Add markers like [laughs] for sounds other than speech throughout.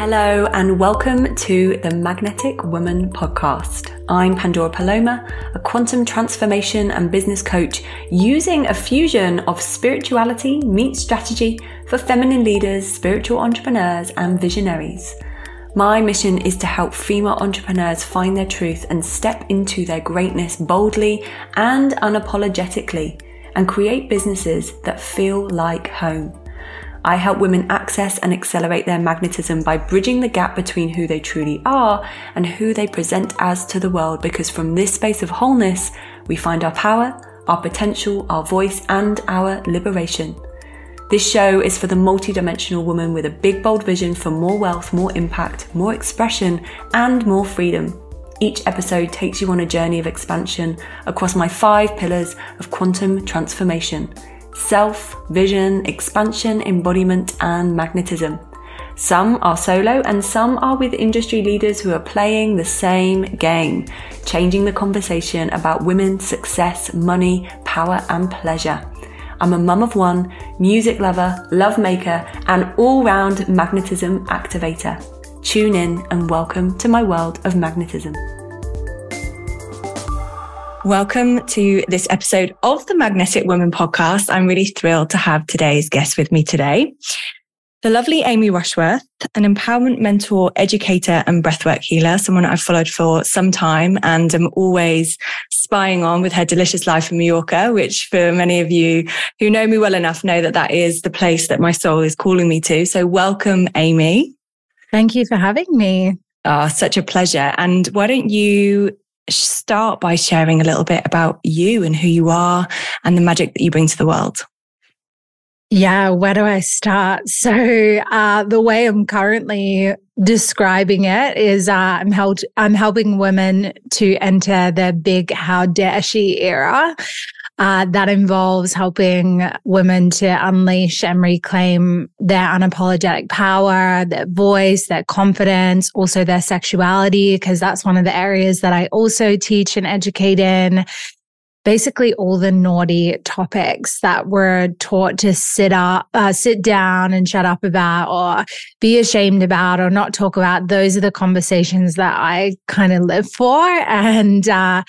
Hello, and welcome to the Magnetic Woman podcast. I'm Pandora Paloma, a quantum transformation and business coach using a fusion of spirituality meets strategy for feminine leaders, spiritual entrepreneurs, and visionaries. My mission is to help female entrepreneurs find their truth and step into their greatness boldly and unapologetically and create businesses that feel like home. I help women access and accelerate their magnetism by bridging the gap between who they truly are and who they present as to the world because from this space of wholeness, we find our power, our potential, our voice, and our liberation. This show is for the multidimensional woman with a big, bold vision for more wealth, more impact, more expression, and more freedom. Each episode takes you on a journey of expansion across my five pillars of quantum transformation self, vision, expansion, embodiment, and magnetism. Some are solo and some are with industry leaders who are playing the same game, changing the conversation about women, success, money, power, and pleasure. I'm a mum of one, music lover, love maker, and all round magnetism activator. Tune in and welcome to my world of magnetism. Welcome to this episode of the Magnetic Woman podcast. I'm really thrilled to have today's guest with me today. The lovely Amy Rushworth, an empowerment mentor, educator, and breathwork healer, someone I've followed for some time and am always spying on with her delicious life in Mallorca, which for many of you who know me well enough know that that is the place that my soul is calling me to. So welcome, Amy. Thank you for having me. Oh, such a pleasure. And why don't you start by sharing a little bit about you and who you are and the magic that you bring to the world. Yeah, where do I start? [laughs] So, uh, the way I'm currently describing it is uh, I'm, held, I'm helping women to enter the big how dare she era. Uh, that involves helping women to unleash and reclaim their unapologetic power, their voice, their confidence, also their sexuality, because that's one of the areas that I also teach and educate in basically all the naughty topics that we're taught to sit up, uh, sit down and shut up about or be ashamed about or not talk about. Those are the conversations that I kind of live for. And, uh,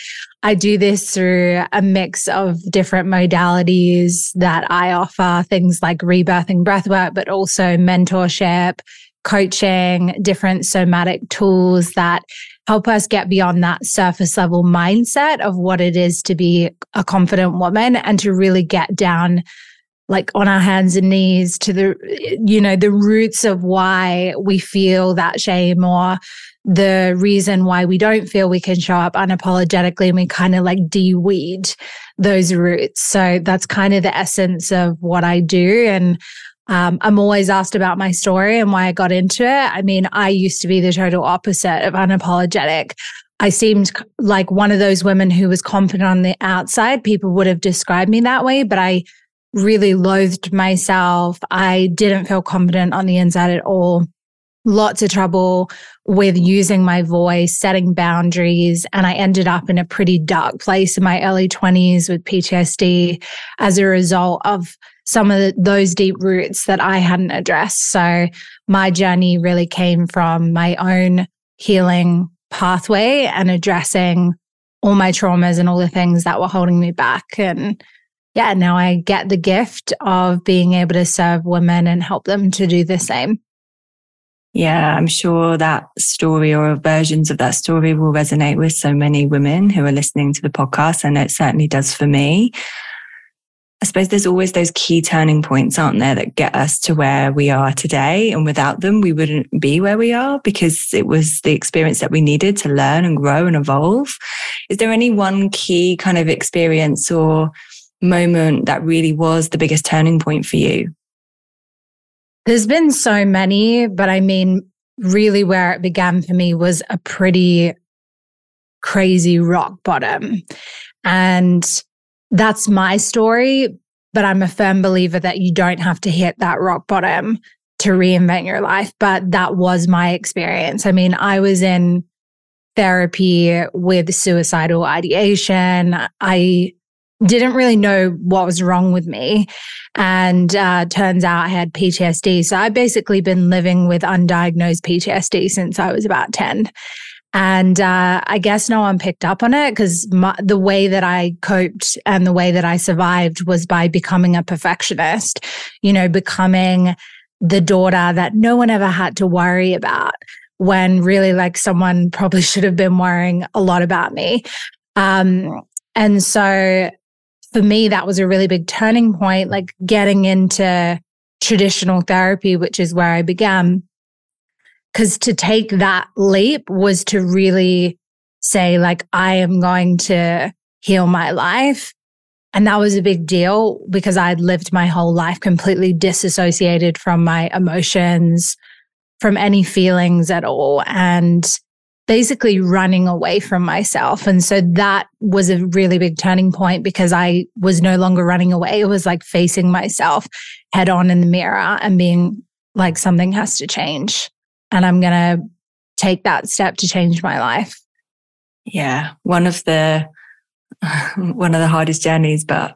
I do this through a mix of different modalities that I offer, things like rebirthing breathwork, but also mentorship, coaching, different somatic tools that help us get beyond that surface level mindset of what it is to be a confident woman and to really get down like on our hands and knees to the you know the roots of why we feel that shame or the reason why we don't feel we can show up unapologetically and we kind of like de-weed those roots so that's kind of the essence of what i do and um, I'm always asked about my story and why I got into it. I mean, I used to be the total opposite of unapologetic. I seemed like one of those women who was confident on the outside. People would have described me that way, but I really loathed myself. I didn't feel confident on the inside at all. Lots of trouble with using my voice, setting boundaries. And I ended up in a pretty dark place in my early 20s with PTSD as a result of some of those deep roots that I hadn't addressed. So my journey really came from my own healing pathway and addressing all my traumas and all the things that were holding me back. And yeah, now I get the gift of being able to serve women and help them to do the same. Yeah, I'm sure that story or versions of that story will resonate with so many women who are listening to the podcast. And it certainly does for me. I suppose there's always those key turning points, aren't there, that get us to where we are today. And without them, we wouldn't be where we are because it was the experience that we needed to learn and grow and evolve. Is there any one key kind of experience or moment that really was the biggest turning point for you? There's been so many, but I mean, really where it began for me was a pretty crazy rock bottom. And that's my story. But I'm a firm believer that you don't have to hit that rock bottom to reinvent your life. But that was my experience. I mean, I was in therapy with suicidal ideation. I didn't really know what was wrong with me. And uh, turns out I had PTSD. So I've basically been living with undiagnosed PTSD since I was about 10. And uh, I guess no one picked up on it because the way that I coped and the way that I survived was by becoming a perfectionist, you know, becoming the daughter that no one ever had to worry about when really like someone [laughs] probably should have been worrying a lot about me. Um, and so for me, that was a really big turning point, like getting into traditional therapy, which is where I began. Because to take that leap was to really say, like, I am going to heal my life. And that was a big deal because I'd lived my whole life completely disassociated from my emotions, from any feelings at all. And basically running away from myself. And so that was a really big turning point because I was no longer running away. It was like facing myself head on in the mirror and being like, something has to change. And I'm going to take that step to change my life. Yeah. One of the, [laughs] one of the hardest journeys, but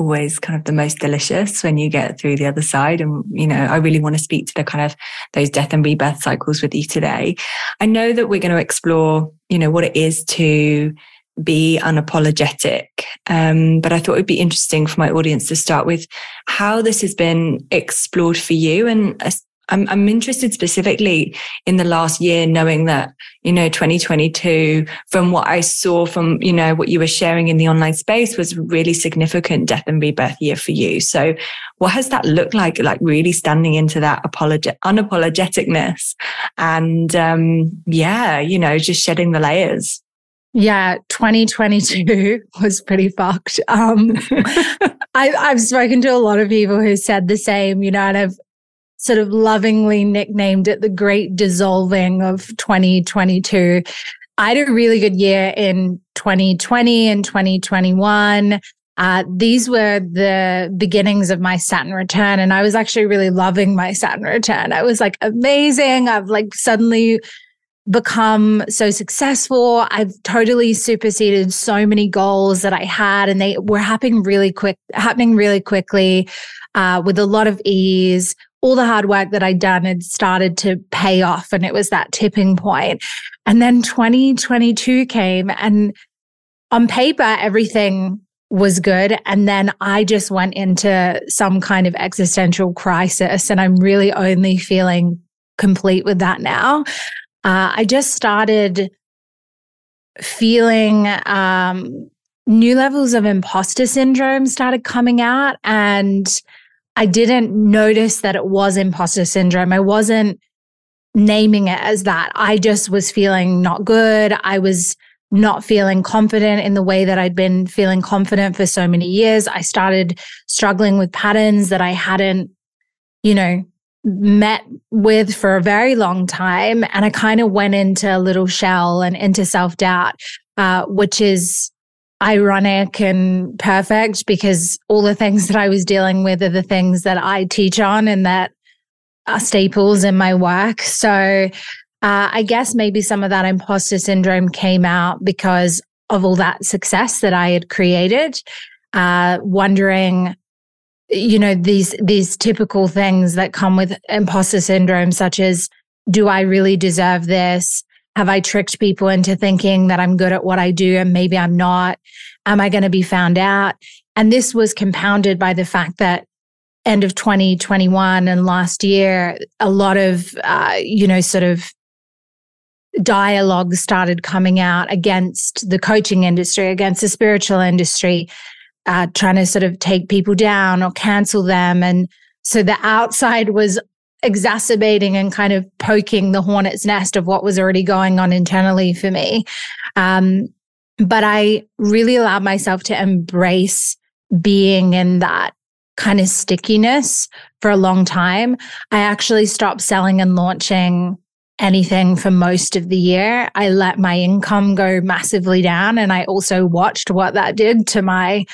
always kind of the most delicious when you get through the other side. And, you know, I really want to speak to the kind of those death and rebirth cycles with you today. I know that we're going to explore, you know, what it is to be unapologetic. Um, but I thought it'd be interesting for my audience to start with how this has been explored for you and I'm, I'm interested specifically in the last year, knowing that, you know, 2022, from what I saw from, you know, what you were sharing in the online space was really significant death and rebirth year for you. So what has that looked like? Like really standing into that apologet, unapologeticness and, um, yeah, you know, just shedding the layers. Yeah, 2022 [laughs] was pretty fucked. Um, [laughs] I, I've spoken to a lot of people who said the same, you know, and I've sort of lovingly nicknamed it the great dissolving of 2022. I had a really good year in 2020 and 2021. Uh, these were the beginnings of my Saturn return. And I was actually really loving my Saturn return. I was like, amazing. I've like suddenly become so successful. I've totally superseded so many goals that I had and they were happening really quick, happening really quickly, uh, with a lot of ease all the hard work that I'd done had started to pay off and it was that tipping point. And then 2022 came and on paper, everything was good. And then I just went into some kind of existential crisis and I'm really only feeling complete with that now. Uh, I just started feeling um, new levels of imposter syndrome started coming out and I didn't notice that it was imposter syndrome. I wasn't naming it as that. I just was feeling not good. I was not feeling confident in the way that I'd been feeling confident for so many years. I started struggling with patterns that I hadn't, you know, met with for a very long time. And I kind of went into a little shell and into self doubt, uh, which is ironic and perfect because all the things that I was dealing with are the things that I teach on and that are staples in my work. So uh, I guess maybe some of that imposter syndrome came out because of all that success that I had created, uh, wondering, you know, these these typical things that come with imposter syndrome, such as, do I really deserve this? Have I tricked people into thinking that I'm good at what I do and maybe I'm not? Am I going to be found out? And this was compounded by the fact that end of 2021 and last year, a lot of, uh, you know, sort of dialogue started coming out against the coaching industry, against the spiritual industry, uh, trying to sort of take people down or cancel them. And so the outside was exacerbating and kind of poking the hornet's nest of what was already going on internally for me. Um, but I really allowed myself to embrace being in that kind of stickiness for a long time. I actually stopped selling and launching anything for most of the year. I let my income go massively down. And I also watched what that did to my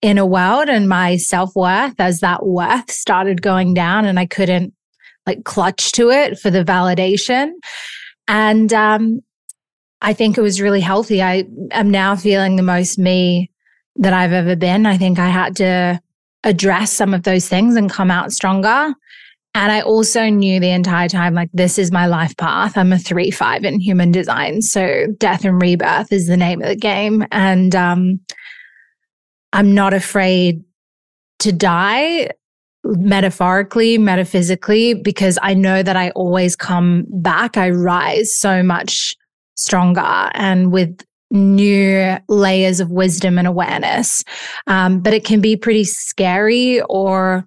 inner world and my self worth as that worth started going down and I couldn't like clutch to it for the validation. And um, I think it was really healthy. I am now feeling the most me that I've ever been. I think I had to address some of those things and come out stronger. And I also knew the entire time, like, this is my life path. I'm a three, five in human design. So death and rebirth is the name of the game. And um, I'm not afraid to die metaphorically, metaphysically, because I know that I always come back. I rise so much stronger and with new layers of wisdom and awareness. Um, but it can be pretty scary or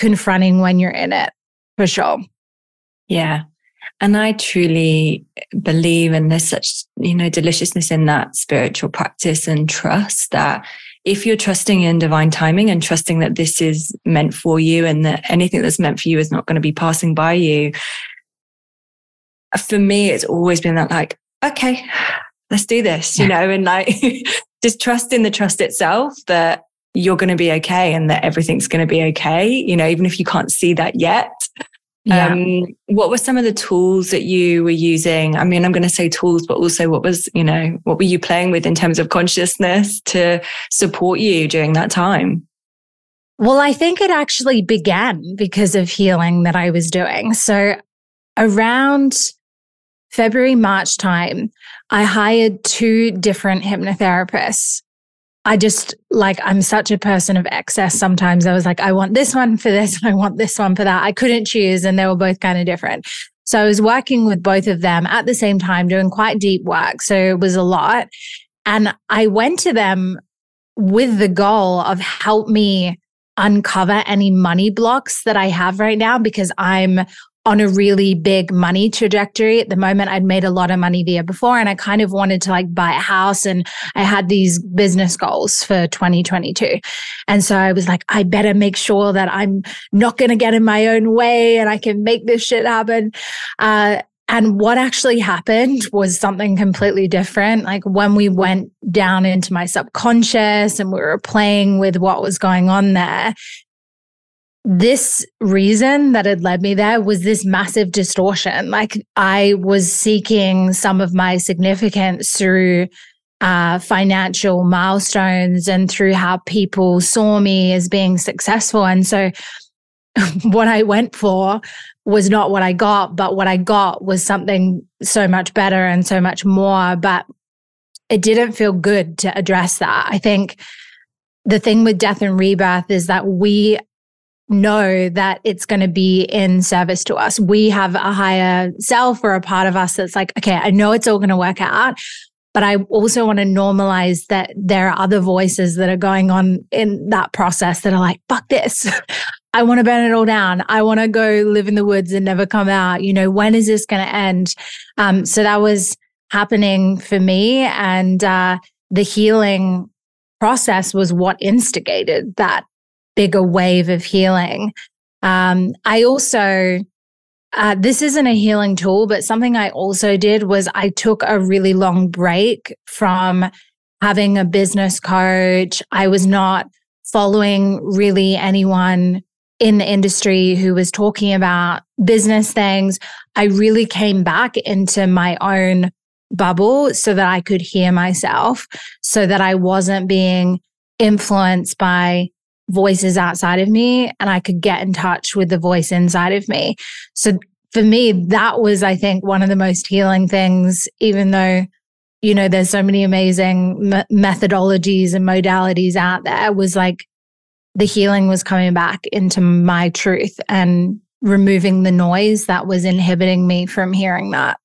confronting when you're in it, for sure. Yeah. And I truly believe, and there's such, you know, deliciousness in that spiritual practice and trust that if you're trusting in divine timing and trusting that this is meant for you and that anything that's meant for you is not going to be passing by you, for me, it's always been that like, okay, let's do this, you know, and like [laughs] just trust in the trust itself that you're going to be okay and that everything's going to be okay, you know, even if you can't see that yet. Yeah. Um, what were some of the tools that you were using? I mean, I'm going to say tools, but also what was, you know, what were you playing with in terms of consciousness to support you during that time? Well, I think it actually began because of healing that I was doing. So around February, March time, I hired two different hypnotherapists I just like, I'm such a person of excess. Sometimes I was like, I want this one for this, and [laughs] I want this one for that. I couldn't choose, and they were both kind of different. So I was working with both of them at the same time, doing quite deep work. So it was a lot. And I went to them with the goal of help me uncover any money blocks that I have right now because I'm on a really big money trajectory at the moment. I'd made a lot of money the year before and I kind of wanted to like buy a house and I had these business goals for 2022. And so I was like, I better make sure that I'm not going to get in my own way and I can make this shit happen. Uh, and what actually happened was something completely different. Like when we went down into my subconscious and we were playing with what was going on there, this reason that had led me there was this massive distortion. Like I was seeking some of my significance through uh, financial milestones and through how people saw me as being successful. And so [laughs] what I went for was not what I got, but what I got was something so much better and so much more. But it didn't feel good to address that. I think the thing with death and rebirth is that we know that it's going to be in service to us. We have a higher self or a part of us that's like, okay, I know it's all going to work out, but I also want to normalize that there are other voices that are going on in that process that are like, fuck this. [laughs] I want to burn it all down. I want to go live in the woods and never come out. You know, when is this going to end? Um, so that was happening for me. And uh, the healing process was what instigated that bigger wave of healing. Um, I also, uh, this isn't a healing tool, but something I also did was I took a really long break from having a business coach. I was not following really anyone in the industry who was talking about business things. I really came back into my own bubble so that I could hear myself, so that I wasn't being influenced by voices outside of me and I could get in touch with the voice inside of me. So for me, that was, I think, one of the most healing things, even though, you know, there's so many amazing m- methodologies and modalities out there, was like the healing was coming back into my truth and removing the noise that was inhibiting me from hearing that.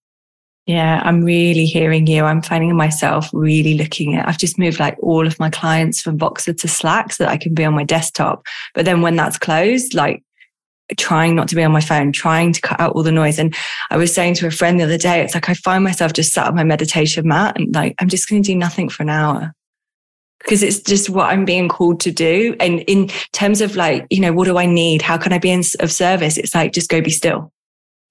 Yeah, I'm really hearing you. I'm finding myself really looking at, I've just moved like all of my clients from Voxer to Slack so that I can be on my desktop. But then when that's closed, like trying not to be on my phone, trying to cut out all the noise. And I was saying to a friend the other day, it's like I find myself just sat on my meditation mat and like, I'm just going to do nothing for an hour because it's just what I'm being called to do. And in terms of like, you know, what do I need? How can I be in, of service? It's like, just go be still.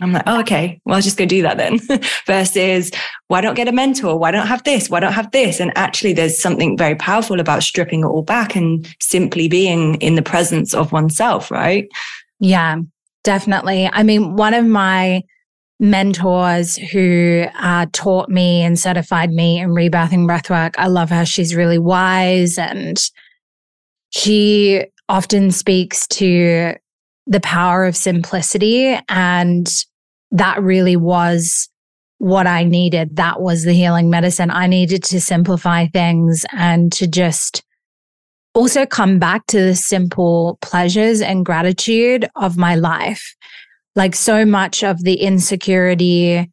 I'm like, oh, okay, well, I'll just go do that then. [laughs] Versus, why don't get a mentor? Why don't have this? Why don't have this? And actually, there's something very powerful about stripping it all back and simply being in the presence of oneself, right? Yeah, definitely. I mean, one of my mentors who uh, taught me and certified me in rebirthing breathwork. I love her. She's really wise and she often speaks to the power of simplicity. And that really was what I needed. That was the healing medicine. I needed to simplify things and to just also come back to the simple pleasures and gratitude of my life. Like so much of the insecurity,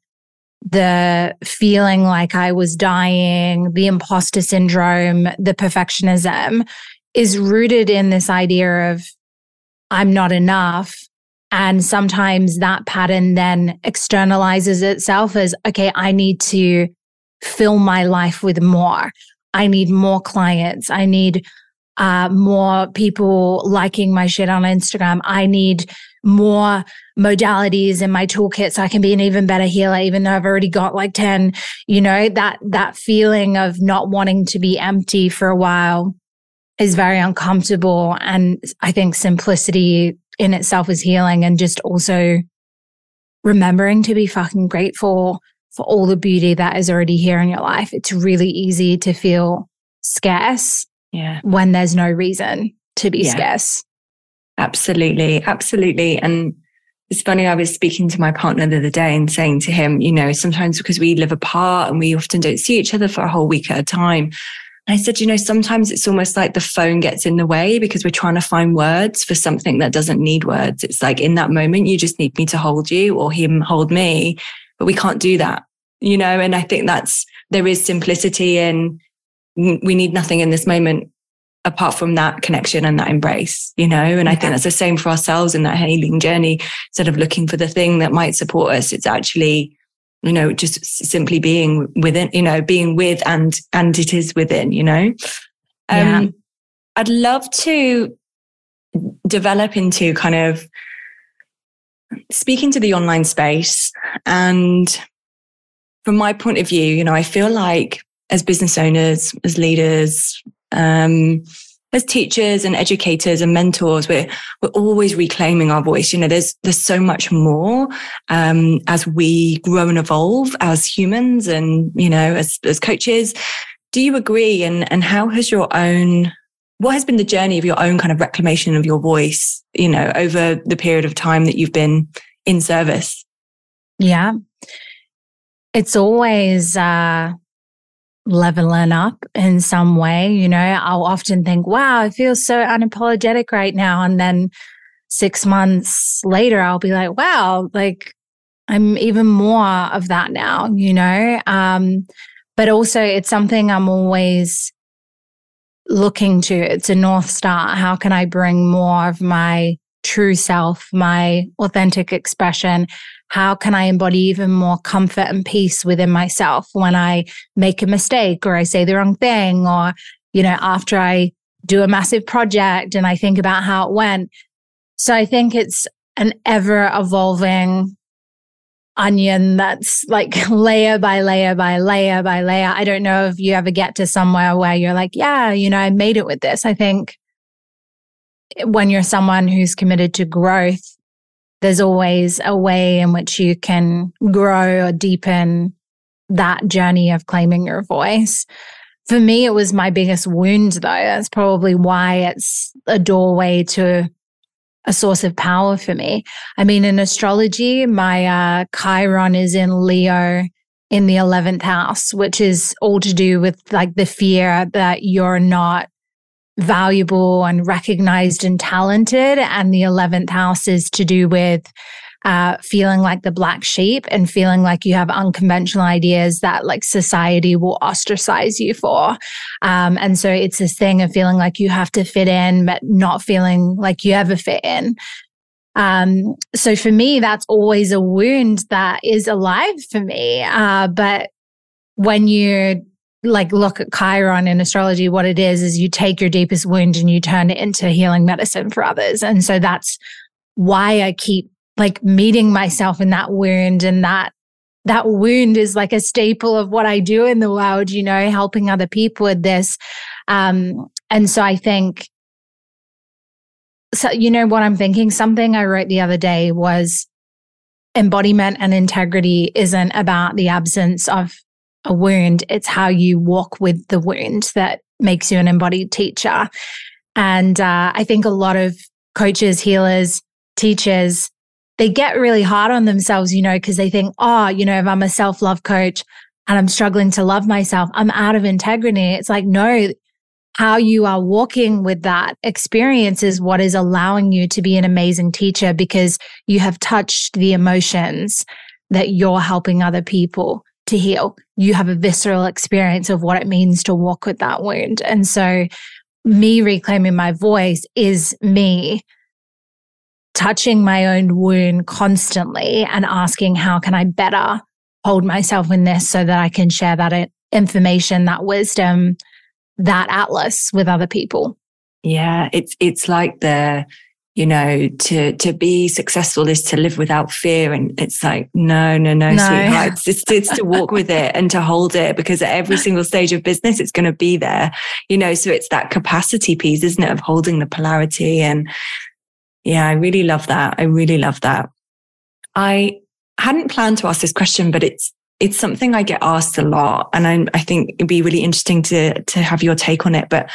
the feeling like I was dying, the imposter syndrome, the perfectionism is rooted in this idea of I'm not enough. And sometimes that pattern then externalizes itself as, okay, I need to fill my life with more. I need more clients. I need uh, more people liking my shit on Instagram. I need more modalities in my toolkit so I can be an even better healer, even though I've already got like 10, you know, that, that feeling of not wanting to be empty for a while is very uncomfortable. And I think simplicity in itself is healing and just also remembering to be fucking grateful for all the beauty that is already here in your life. It's really easy to feel scarce yeah. when there's no reason to be yeah. scarce. Absolutely. Absolutely. And it's funny, I was speaking to my partner the other day and saying to him, you know, sometimes because we live apart and we often don't see each other for a whole week at a time, I said, you know, sometimes it's almost like the phone gets in the way because we're trying to find words for something that doesn't need words. It's like in that moment, you just need me to hold you or him hold me, but we can't do that, you know? And I think that's, there is simplicity in we need nothing in this moment apart from that connection and that embrace, you know? And yeah. I think that's the same for ourselves in that healing journey. Instead of looking for the thing that might support us, it's actually you know, just simply being within, you know, being with and, and it is within, you know. Um, yeah. I'd love to develop into kind of speaking to the online space. And from my point of view, you know, I feel like as business owners, as leaders, um, as teachers and educators and mentors, we're we're always reclaiming our voice. You know, there's there's so much more um, as we grow and evolve as humans, and you know, as as coaches. Do you agree? And and how has your own what has been the journey of your own kind of reclamation of your voice? You know, over the period of time that you've been in service. Yeah, it's always. Uh leveling up in some way. You know, I'll often think, wow, I feel so unapologetic right now. And then six months later, I'll be like, wow, like I'm even more of that now, you know? Um, but also it's something I'm always looking to. It's a North Star. How can I bring more of my true self, my authentic expression how can I embody even more comfort and peace within myself when I make a mistake or I say the wrong thing or, you know, after I do a massive project and I think about how it went. So I think it's an ever evolving onion that's like [laughs] layer by layer by layer by layer. I don't know if you ever get to somewhere where you're like, yeah, you know, I made it with this. I think when you're someone who's committed to growth, there's always a way in which you can grow or deepen that journey of claiming your voice. For me, it was my biggest wound, though. That's probably why it's a doorway to a source of power for me. I mean, in astrology, my uh, Chiron is in Leo in the 11th house, which is all to do with like the fear that you're not valuable and recognized and talented. And the 11th house is to do with uh, feeling like the black sheep and feeling like you have unconventional ideas that like society will ostracize you for. Um, and so it's this thing of feeling like you have to fit in, but not feeling like you ever fit in. Um, so for me, that's always a wound that is alive for me. Uh, but when you like look at Chiron in astrology, what it is, is you take your deepest wound and you turn it into healing medicine for others. And so that's why I keep like meeting myself in that wound and that that wound is like a staple of what I do in the world, you know, helping other people with this. Um, and so I think so you know what I'm thinking? Something I wrote the other day was embodiment and integrity isn't about the absence of a wound, it's how you walk with the wound that makes you an embodied teacher. And uh, I think a lot of coaches, healers, teachers, they get really hard on themselves, you know, because they think, oh, you know, if I'm a self love coach and I'm struggling to love myself, I'm out of integrity. It's like, no, how you are walking with that experience is what is allowing you to be an amazing teacher because you have touched the emotions that you're helping other people to heal. You have a visceral experience of what it means to walk with that wound. And so, me reclaiming my voice is me touching my own wound constantly and asking, how can I better hold myself in this so that I can share that information, that wisdom, that atlas with other people? Yeah, it's it's like the you know, to to be successful is to live without fear. And it's like, no, no, no, no. sweetheart. It's, it's, it's to walk with it and to hold it because at every single stage of business, it's going to be there, you know. So it's that capacity piece, isn't it, of holding the polarity. And yeah, I really love that. I really love that. I hadn't planned to ask this question, but it's it's something I get asked a lot, and I, I think it'd be really interesting to to have your take on it. But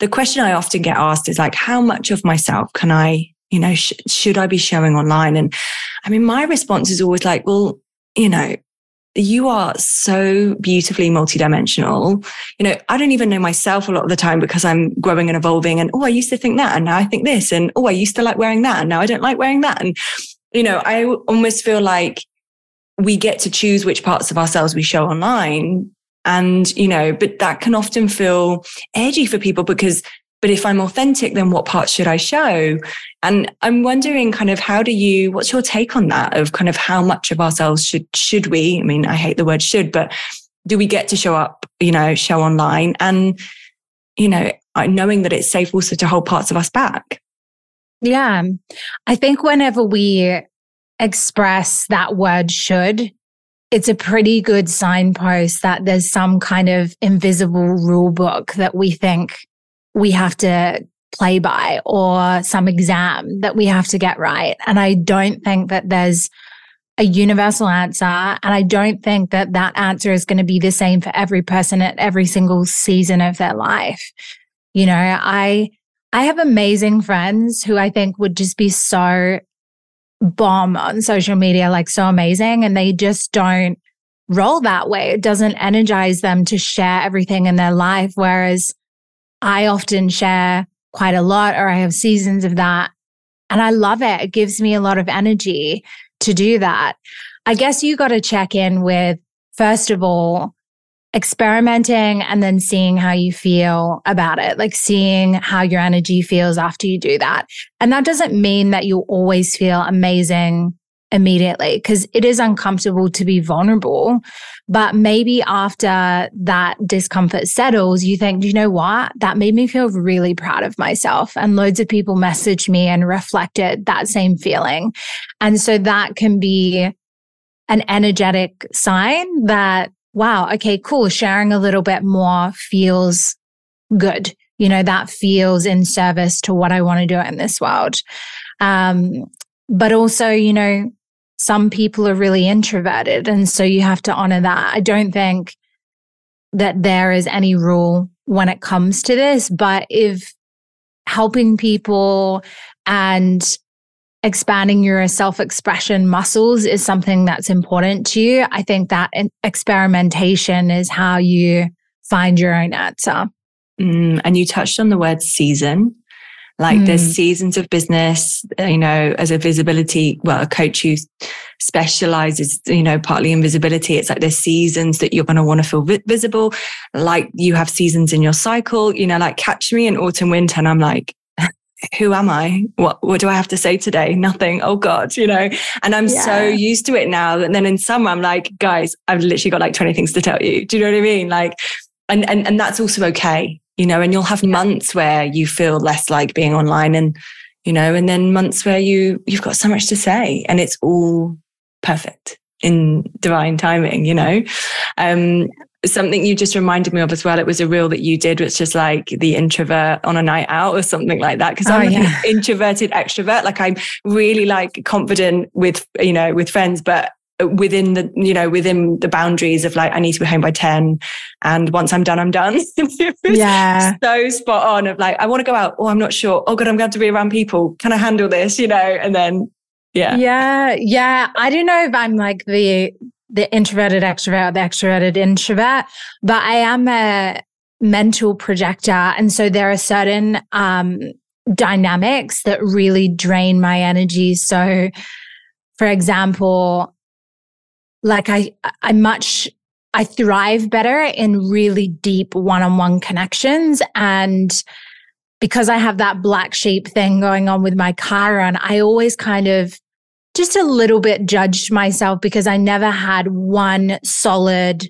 the question I often get asked is like, how much of myself can I, you know, sh- should I be showing online? And I mean, my response is always like, well, you know, you are so beautifully multidimensional. You know, I don't even know myself a lot of the time because I'm growing and evolving. And oh, I used to think that, and now I think this. And oh, I used to like wearing that, and now I don't like wearing that. And you know, I almost feel like we get to choose which parts of ourselves we show online and, you know, but that can often feel edgy for people because, but if I'm authentic, then what parts should I show? And I'm wondering kind of how do you, what's your take on that of kind of how much of ourselves should, should we, I mean, I hate the word should, but do we get to show up, you know, show online and, you know, knowing that it's safe also to hold parts of us back? Yeah. I think whenever we express that word should, it's a pretty good signpost that there's some kind of invisible rule book that we think we have to play by or some exam that we have to get right. And I don't think that there's a universal answer. And I don't think that that answer is going to be the same for every person at every single season of their life. You know, I, I have amazing friends who I think would just be so bomb on social media, like so amazing. And they just don't roll that way. It doesn't energize them to share everything in their life. Whereas I often share quite a lot, or I have seasons of that. And I love it. It gives me a lot of energy to do that. I guess you got to check in with, first of all, experimenting and then seeing how you feel about it, like seeing how your energy feels after you do that. And that doesn't mean that you'll always feel amazing immediately because it is uncomfortable to be vulnerable. But maybe after that discomfort settles, you think, you know what? That made me feel really proud of myself. And loads of people messaged me and reflected that same feeling. And so that can be an energetic sign that wow, okay, cool. Sharing a little bit more feels good. You know, that feels in service to what I want to do in this world. Um, but also, you know, some people are really introverted. And so you have to honor that. I don't think that there is any rule when it comes to this, but if helping people and expanding your self expression muscles is something that's important to you, I think that experimentation is how you find your own answer. Mm, and you touched on the word season. Like mm. there's seasons of business, you know, as a visibility, well, a coach who specializes, you know, partly in visibility. It's like there's seasons that you're going to want to feel vi- visible. Like you have seasons in your cycle, you know, like catch me in autumn, winter. And I'm like, who am I? What what do I have to say today? Nothing. Oh God, you know. And I'm yeah. so used to it now And then in summer I'm like, guys, I've literally got like 20 things to tell you. Do you know what I mean? Like, and and and that's also okay, you know. And you'll have months where you feel less like being online, and you know, and then months where you you've got so much to say, and it's all perfect in divine timing, you know. Um, something you just reminded me of as well. It was a reel that you did, which is like the introvert on a night out or something like that. Cause oh, I'm oh, yeah. [laughs] introverted extrovert. Like I'm really like confident with, you know, with friends, but within the you know within the boundaries of like I need to be home by 10 and once I'm done I'm done. [laughs] Yeah. so spot on of like I want to go out. Oh I'm not sure. Oh god I'm going to be around people. Can I handle this? You know? And then yeah. Yeah yeah. I don't know if I'm like the the introverted extrovert the extroverted introvert but I am a mental projector and so there are certain um dynamics that really drain my energy so for example like I, I much, I thrive better in really deep one on one connections. And because I have that black sheep thing going on with my Chiron, I always kind of just a little bit judged myself because I never had one solid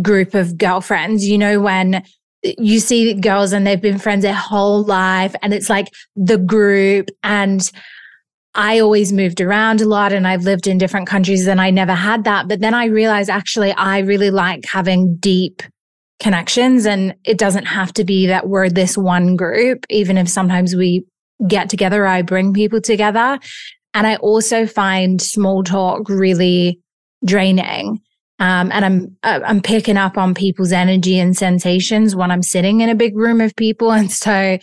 group of girlfriends. You know, when you see girls and they've been friends their whole life and it's like the group and I always moved around a lot and I've lived in different countries and I never had that. But then I realized actually I really like having deep connections and it doesn't have to be that we're this one group, even if sometimes we get together, I bring people together. And I also find small talk really draining. Um, and I'm uh, I'm picking up on people's energy and sensations when I'm sitting in a big room of people, [laughs] and so,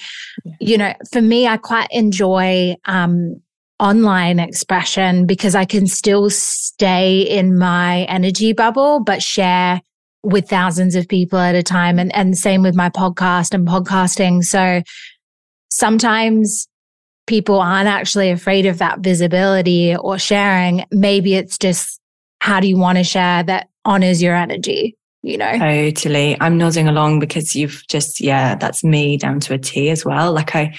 you know, for me, I quite enjoy um, online expression because I can still stay in my energy bubble, but share with thousands of people at a time. And, and same with my podcast and podcasting. So sometimes people aren't actually afraid of that visibility or sharing. Maybe it's just how do you want to share that honors your energy? You know, totally. I'm nodding along because you've just, yeah, that's me down to a T as well. Like I,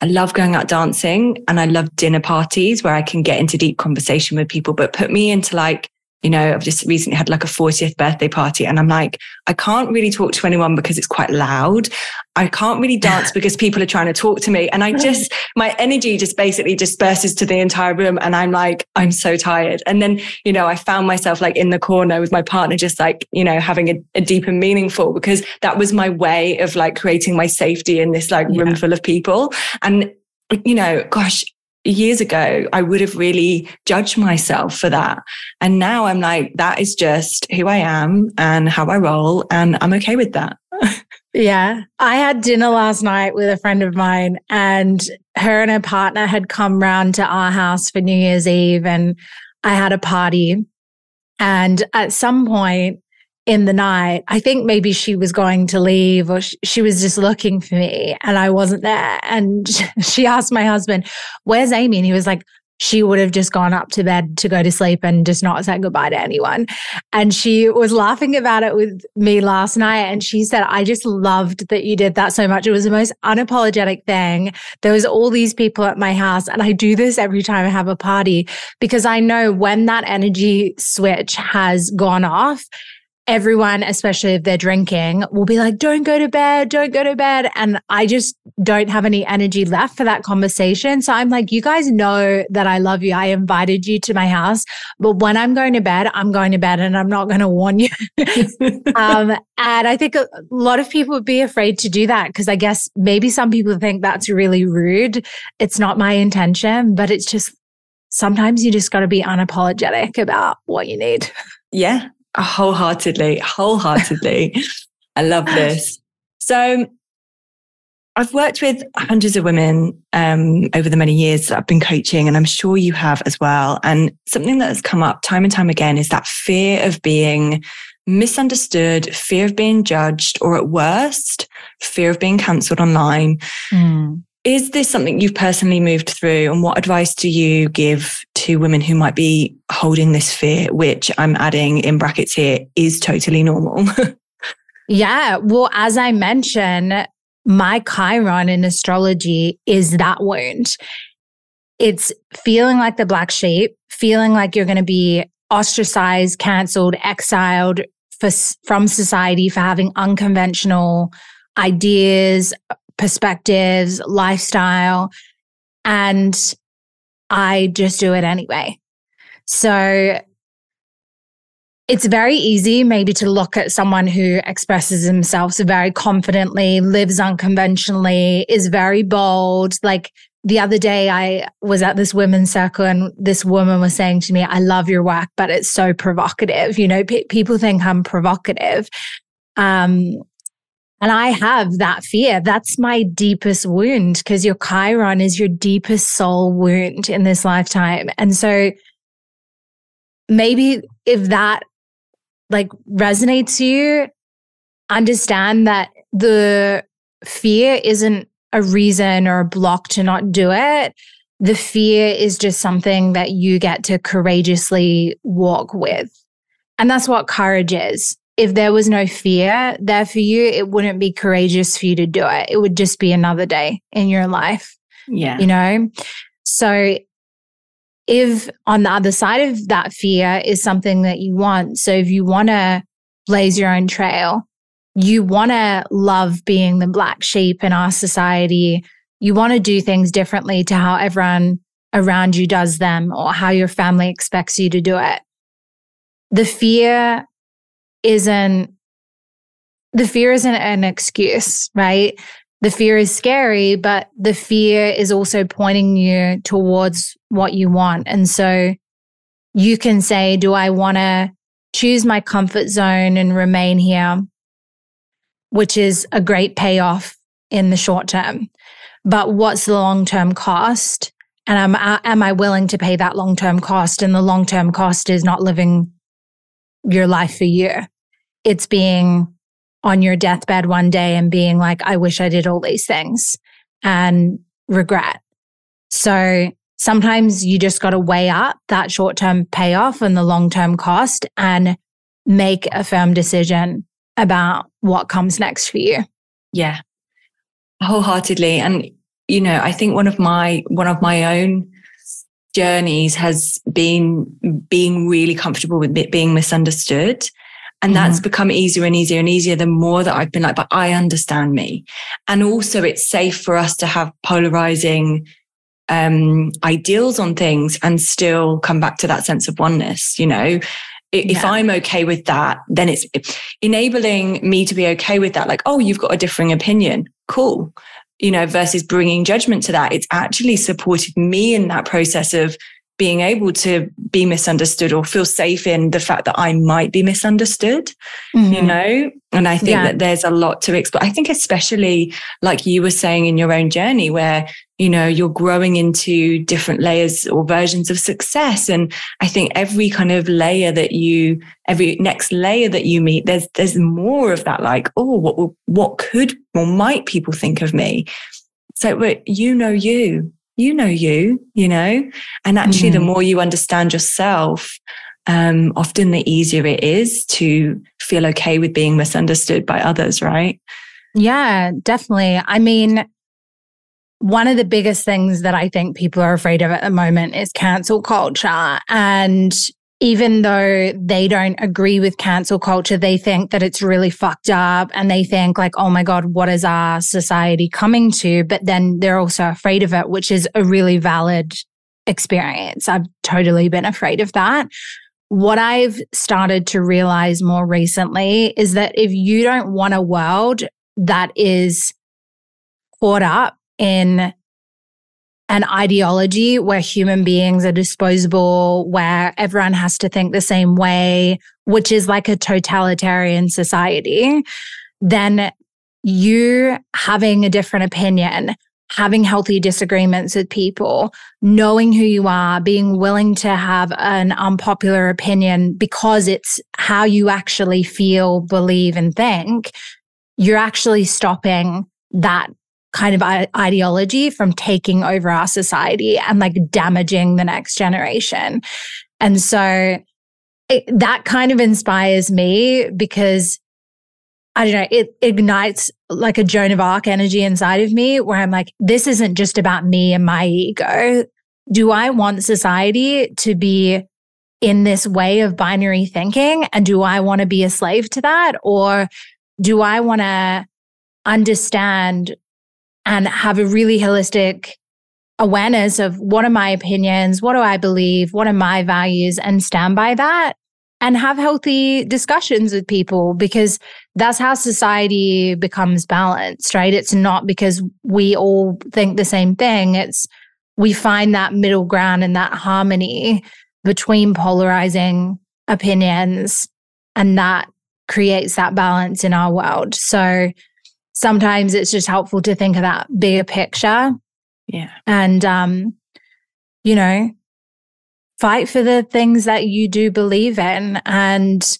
I love going out dancing and I love dinner parties where I can get into deep conversation with people, but put me into like you know, I've just recently had like a 40th birthday party and I'm like, I can't really talk to anyone because it's quite loud. I can't really [laughs] dance because people are trying to talk to me. And I just, [laughs] my energy just basically disperses to the entire room. And I'm like, I'm so tired. And then, you know, I found myself like in the corner with my partner, just like, you know, having a, a deep and meaningful because that was my way of like creating my safety in this like room yeah. full of people. And, you know, gosh, years ago, I would have really judged myself for that. And now I'm like, that is just who I am and how I roll. And I'm okay with that. [laughs] yeah. I had dinner last night with a friend of mine, and her and her partner had come round to our house for New Year's Eve. And I had a party. And at some point, in the night. I think maybe she was going to leave or she was just looking for me and I wasn't there. And [laughs] she asked my husband, Where's Amy? And he was like, she would have just gone up to bed to go to sleep and just not said goodbye to anyone. And she was laughing about it with me last night. And she said, I just loved that you did that so much. It was the most unapologetic thing. There was all these people at my house. And I do this every time I have a party because I know when that energy switch has gone off, everyone, especially if they're drinking, will be like, don't go to bed, don't go to bed. And I just don't have any energy left for that conversation. So I'm like, you guys know that I love you. I invited you to my house, but when I'm going to bed, I'm going to bed and I'm not going to warn you. [laughs] um, and I think a lot of people would be afraid to do that because I guess maybe some people think that's really rude. It's not my intention, but it's just sometimes you just got to be unapologetic about what you need. Yeah, wholeheartedly, wholeheartedly. [laughs] I love this. So I've worked with hundreds of women um, over the many years that I've been coaching, and I'm sure you have as well. And something that has come up time and time again is that fear of being misunderstood, fear of being judged, or at worst, fear of being cancelled online. Mm. Is this something you've personally moved through? And what advice do you give to women who might be holding this fear, which I'm adding in brackets here is totally normal? [laughs] yeah. Well, as I mentioned, my Chiron in astrology is that wound. It's feeling like the black sheep, feeling like you're going to be ostracized, canceled, exiled for, from society for having unconventional ideas, perspectives, lifestyle. And I just do it anyway. So it's very easy maybe to look at someone who expresses themselves very confidently, lives unconventionally, is very bold. Like the other day, I was at this women's circle and this woman was saying to me, I love your work, but it's so provocative. You know, p- people think I'm provocative. Um, and I have that fear. That's my deepest wound because your Chiron is your deepest soul wound in this lifetime. And so maybe if that like resonates to you, understand that the fear isn't a reason or a block to not do it. The fear is just something that you get to courageously walk with. And that's what courage is. If there was no fear there for you, it wouldn't be courageous for you to do it. It would just be another day in your life. Yeah. You know? So if on the other side of that fear is something that you want, so if you want to blaze your own trail, you want to love being the black sheep in our society, you want to do things differently to how everyone around you does them or how your family expects you to do it. The fear isn't the fear isn't an excuse, right? the fear is scary, but the fear is also pointing you towards what you want. And so you can say, Do I want to choose my comfort zone and remain here? Which is a great payoff in the short term. But what's the long term cost? And am, am I willing to pay that long term cost? And the long term cost is not living your life for you. It's being on your deathbed one day and being like, I wish I did all these things and regret. So sometimes you just got to weigh up that short term payoff and the long term cost and make a firm decision about what comes next for you. Yeah, wholeheartedly. And, you know, I think one of my, one of my own journeys has been being really comfortable with being misunderstood and that's mm-hmm. become easier and easier and easier the more that I've been like, but I understand me. And also it's safe for us to have polarizing um, ideals on things and still come back to that sense of oneness, you know? If yeah. I'm okay with that, then it's enabling me to be okay with that. Like, oh, you've got a differing opinion. Cool. You know, versus bringing judgment to that. It's actually supported me in that process of being able to be misunderstood or feel safe in the fact that I might be misunderstood, mm-hmm. you know? And I think yeah. that there's a lot to explore. I think, especially like you were saying in your own journey, where, you know, you're growing into different layers or versions of success. And I think every kind of layer that you, every next layer that you meet, there's, there's more of that, like, oh, what, what could or might people think of me? So, but you know you, you know you, you know, and actually, mm. the mm-hmm. more you understand yourself, um, often the easier it is to feel okay with being misunderstood by others, right? Yeah, definitely. I mean, one of the biggest things that I think people are afraid of at the moment is cancel culture. And even though they don't agree with cancel culture, they think that it's really fucked up and they think like, oh my God, what is our society coming to? But then they're also afraid of it, which is a really valid experience. I've totally been afraid of that. What I've started to realize more recently is that if you don't want a world that is caught up in an ideology where human beings are disposable, where everyone has to think the same way, which is like a totalitarian society, then you having a different opinion, having healthy disagreements with people, knowing who you are, being willing to have an unpopular opinion because it's how you actually feel, believe, and think, you're actually stopping that kind of ideology from taking over our society and like damaging the next generation. And so it, that kind of inspires me because I don't know, it ignites like a Joan of Arc energy inside of me where I'm like, this isn't just about me and my ego. Do I want society to be in this way of binary thinking? And do I want to be a slave to that? Or do I want to understand and have a really holistic awareness of what are my opinions, what do I believe, what are my values, and stand by that and have healthy discussions with people because that's how society becomes balanced, right? It's not because we all think the same thing. It's we find that middle ground and that harmony between polarizing opinions and that creates that balance in our world. So sometimes it's just helpful to think of that bigger picture. Yeah. And um you know, fight for the things that you do believe in and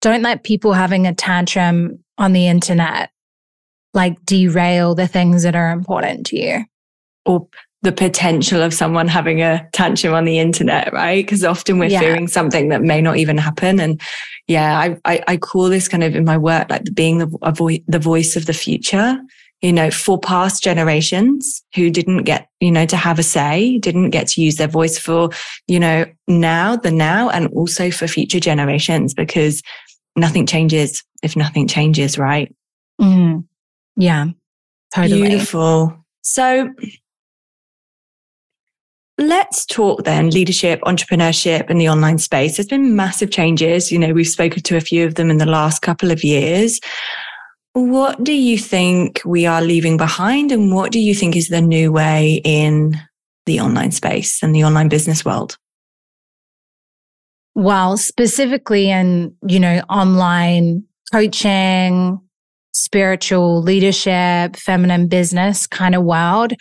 don't let people having a tantrum on the internet like derail the things that are important to you. Or the potential of someone having a tantrum on the internet, right? Because often we're yeah. fearing something that may not even happen. And yeah, I, I, I call this kind of in my work like being the, vo- the voice of the future you know, for past generations who didn't get, you know, to have a say, didn't get to use their voice for, you know, now, the now, and also for future generations because nothing changes if nothing changes, right? Mm. Yeah, totally. Beautiful. So let's talk then leadership, entrepreneurship, and the online space. There's been massive changes. You know, we've spoken to a few of them in the last couple of years. What do you think we are leaving behind? And what do you think is the new way in the online space and the online business world? Well, specifically in, you know, online coaching, spiritual leadership, feminine business kind of world,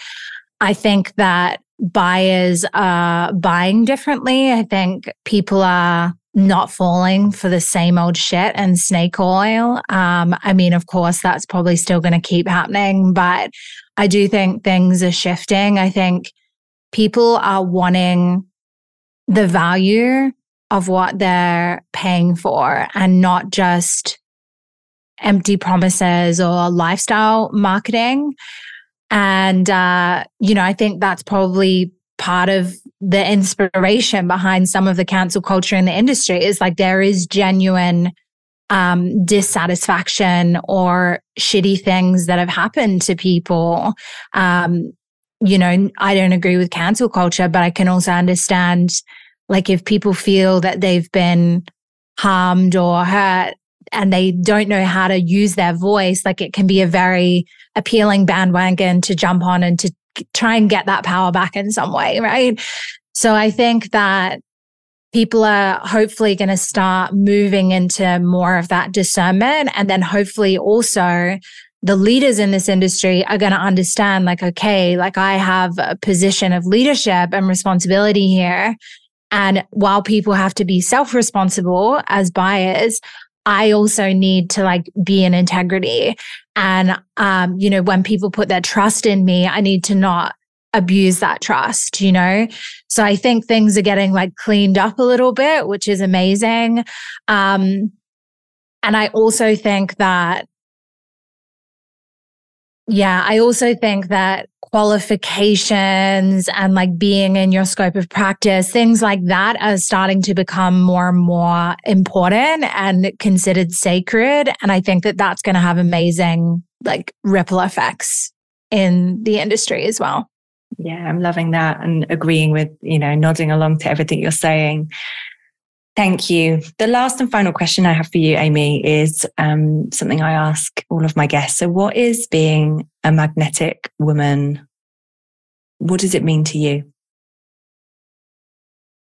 I think that buyers are buying differently. I think people are not falling for the same old shit and snake oil. Um, I mean, of course, that's probably still going to keep happening, but I do think things are shifting. I think people are wanting the value of what they're paying for and not just empty promises or lifestyle marketing. And, uh, you know, I think that's probably part of the inspiration behind some of the cancel culture in the industry is like there is genuine um, dissatisfaction or shitty things that have happened to people. Um, you know, I don't agree with cancel culture, but I can also understand like if people feel that they've been harmed or hurt and they don't know how to use their voice, like it can be a very appealing bandwagon to jump on and to try and get that power back in some way, right? So I think that people are hopefully going to start moving into more of that discernment. And then hopefully also the leaders in this industry are going to understand like, okay, like I have a position of leadership and responsibility here. And while people have to be self responsible as buyers, I also need to like be in integrity. And, um, you know, when people put their trust in me, I need to not abuse that trust, you know? So I think things are getting like cleaned up a little bit, which is amazing. Um, and I also think that, yeah, I also think that qualifications and like being in your scope of practice, things like that are starting to become more and more important and considered sacred. And I think that that's going to have amazing like ripple effects in the industry as well. Yeah, I'm loving that and agreeing with, you know, nodding along to everything you're saying. Thank you. The last and final question I have for you, Amy, is um, something I ask all of my guests. So, what is being a magnetic woman? What does it mean to you?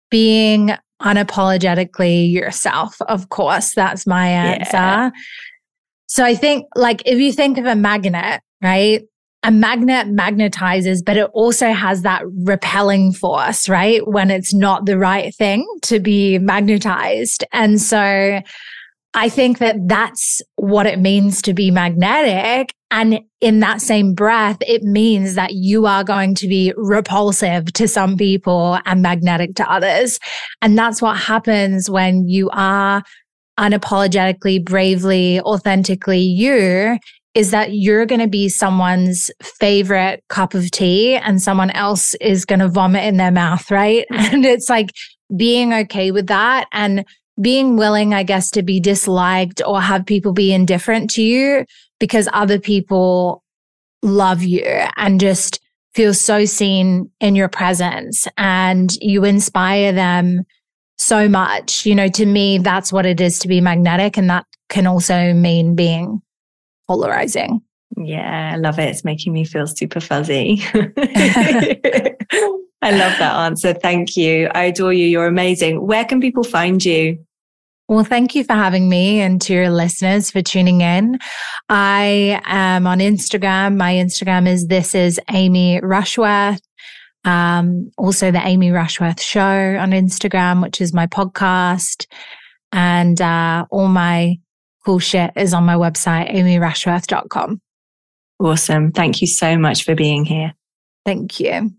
Being unapologetically yourself, of course. That's my answer. Yeah. So, I think, like, if you think of a magnet, right? A magnet magnetizes, but it also has that repelling force, right? When it's not the right thing to be magnetized. And so I think that that's what it means to be magnetic. And in that same breath, it means that you are going to be repulsive to some people and magnetic to others. And that's what happens when you are unapologetically, bravely, authentically you is that you're going to be someone's favorite cup of tea and someone else is going to vomit in their mouth, right? Mm-hmm. And it's like being okay with that and being willing, I guess, to be disliked or have people be indifferent to you because other people love you and just feel so seen in your presence and you inspire them so much. You know, to me, that's what it is to be magnetic. And that can also mean being polarizing. Yeah, I love it. It's making me feel super fuzzy. [laughs] I love that answer. Thank you. I adore you. You're amazing. Where can people find you? Well, thank you for having me and to your listeners for tuning in. I am on Instagram. My Instagram is this is Amy Rushworth. Um, also the Amy Rushworth show on Instagram, which is my podcast. And uh, all my cool shit is on my website, amyrushworth.com. Awesome. Thank you so much for being here. Thank you.